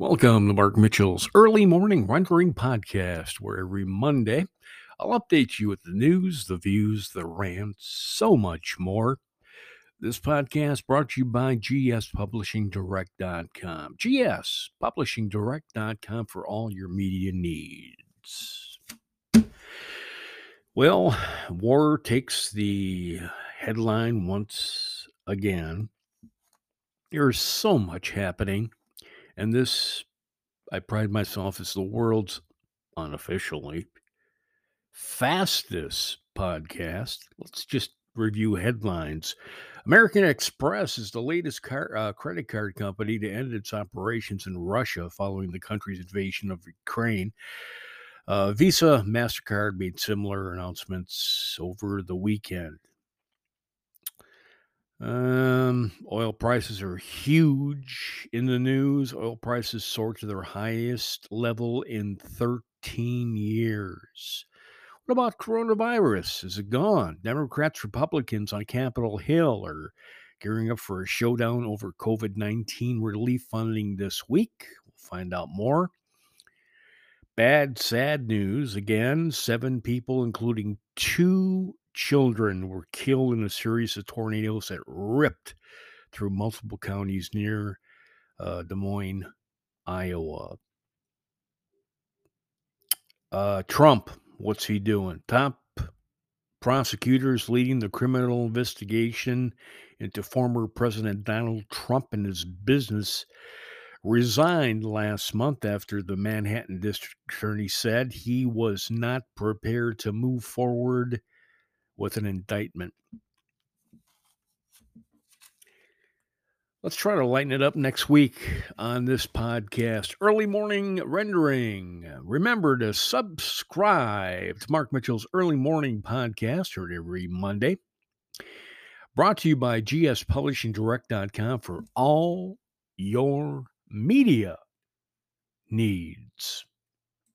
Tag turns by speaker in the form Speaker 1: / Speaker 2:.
Speaker 1: Welcome to Mark Mitchell's Early Morning Rendering Podcast, where every Monday I'll update you with the news, the views, the rants, so much more. This podcast brought to you by gspublishingdirect.com. gspublishingdirect.com for all your media needs. Well, war takes the headline once again. There's so much happening and this, I pride myself as the world's unofficially fastest podcast. Let's just review headlines. American Express is the latest car, uh, credit card company to end its operations in Russia following the country's invasion of Ukraine. Uh, Visa, MasterCard made similar announcements over the weekend. Oil prices are huge in the news. Oil prices soar to their highest level in 13 years. What about coronavirus? Is it gone? Democrats, Republicans on Capitol Hill are gearing up for a showdown over COVID 19 relief funding this week. We'll find out more. Bad, sad news again. Seven people, including two children were killed in a series of tornadoes that ripped through multiple counties near uh, Des Moines, Iowa. Uh, Trump, what's he doing? Top prosecutors leading the criminal investigation into former President Donald Trump and his business resigned last month after the Manhattan district attorney said he was not prepared to move forward with an indictment. Let's try to lighten it up next week on this podcast. Early morning rendering. Remember to subscribe to Mark Mitchell's Early Morning Podcast, heard every Monday. Brought to you by gspublishingdirect.com for all your media needs.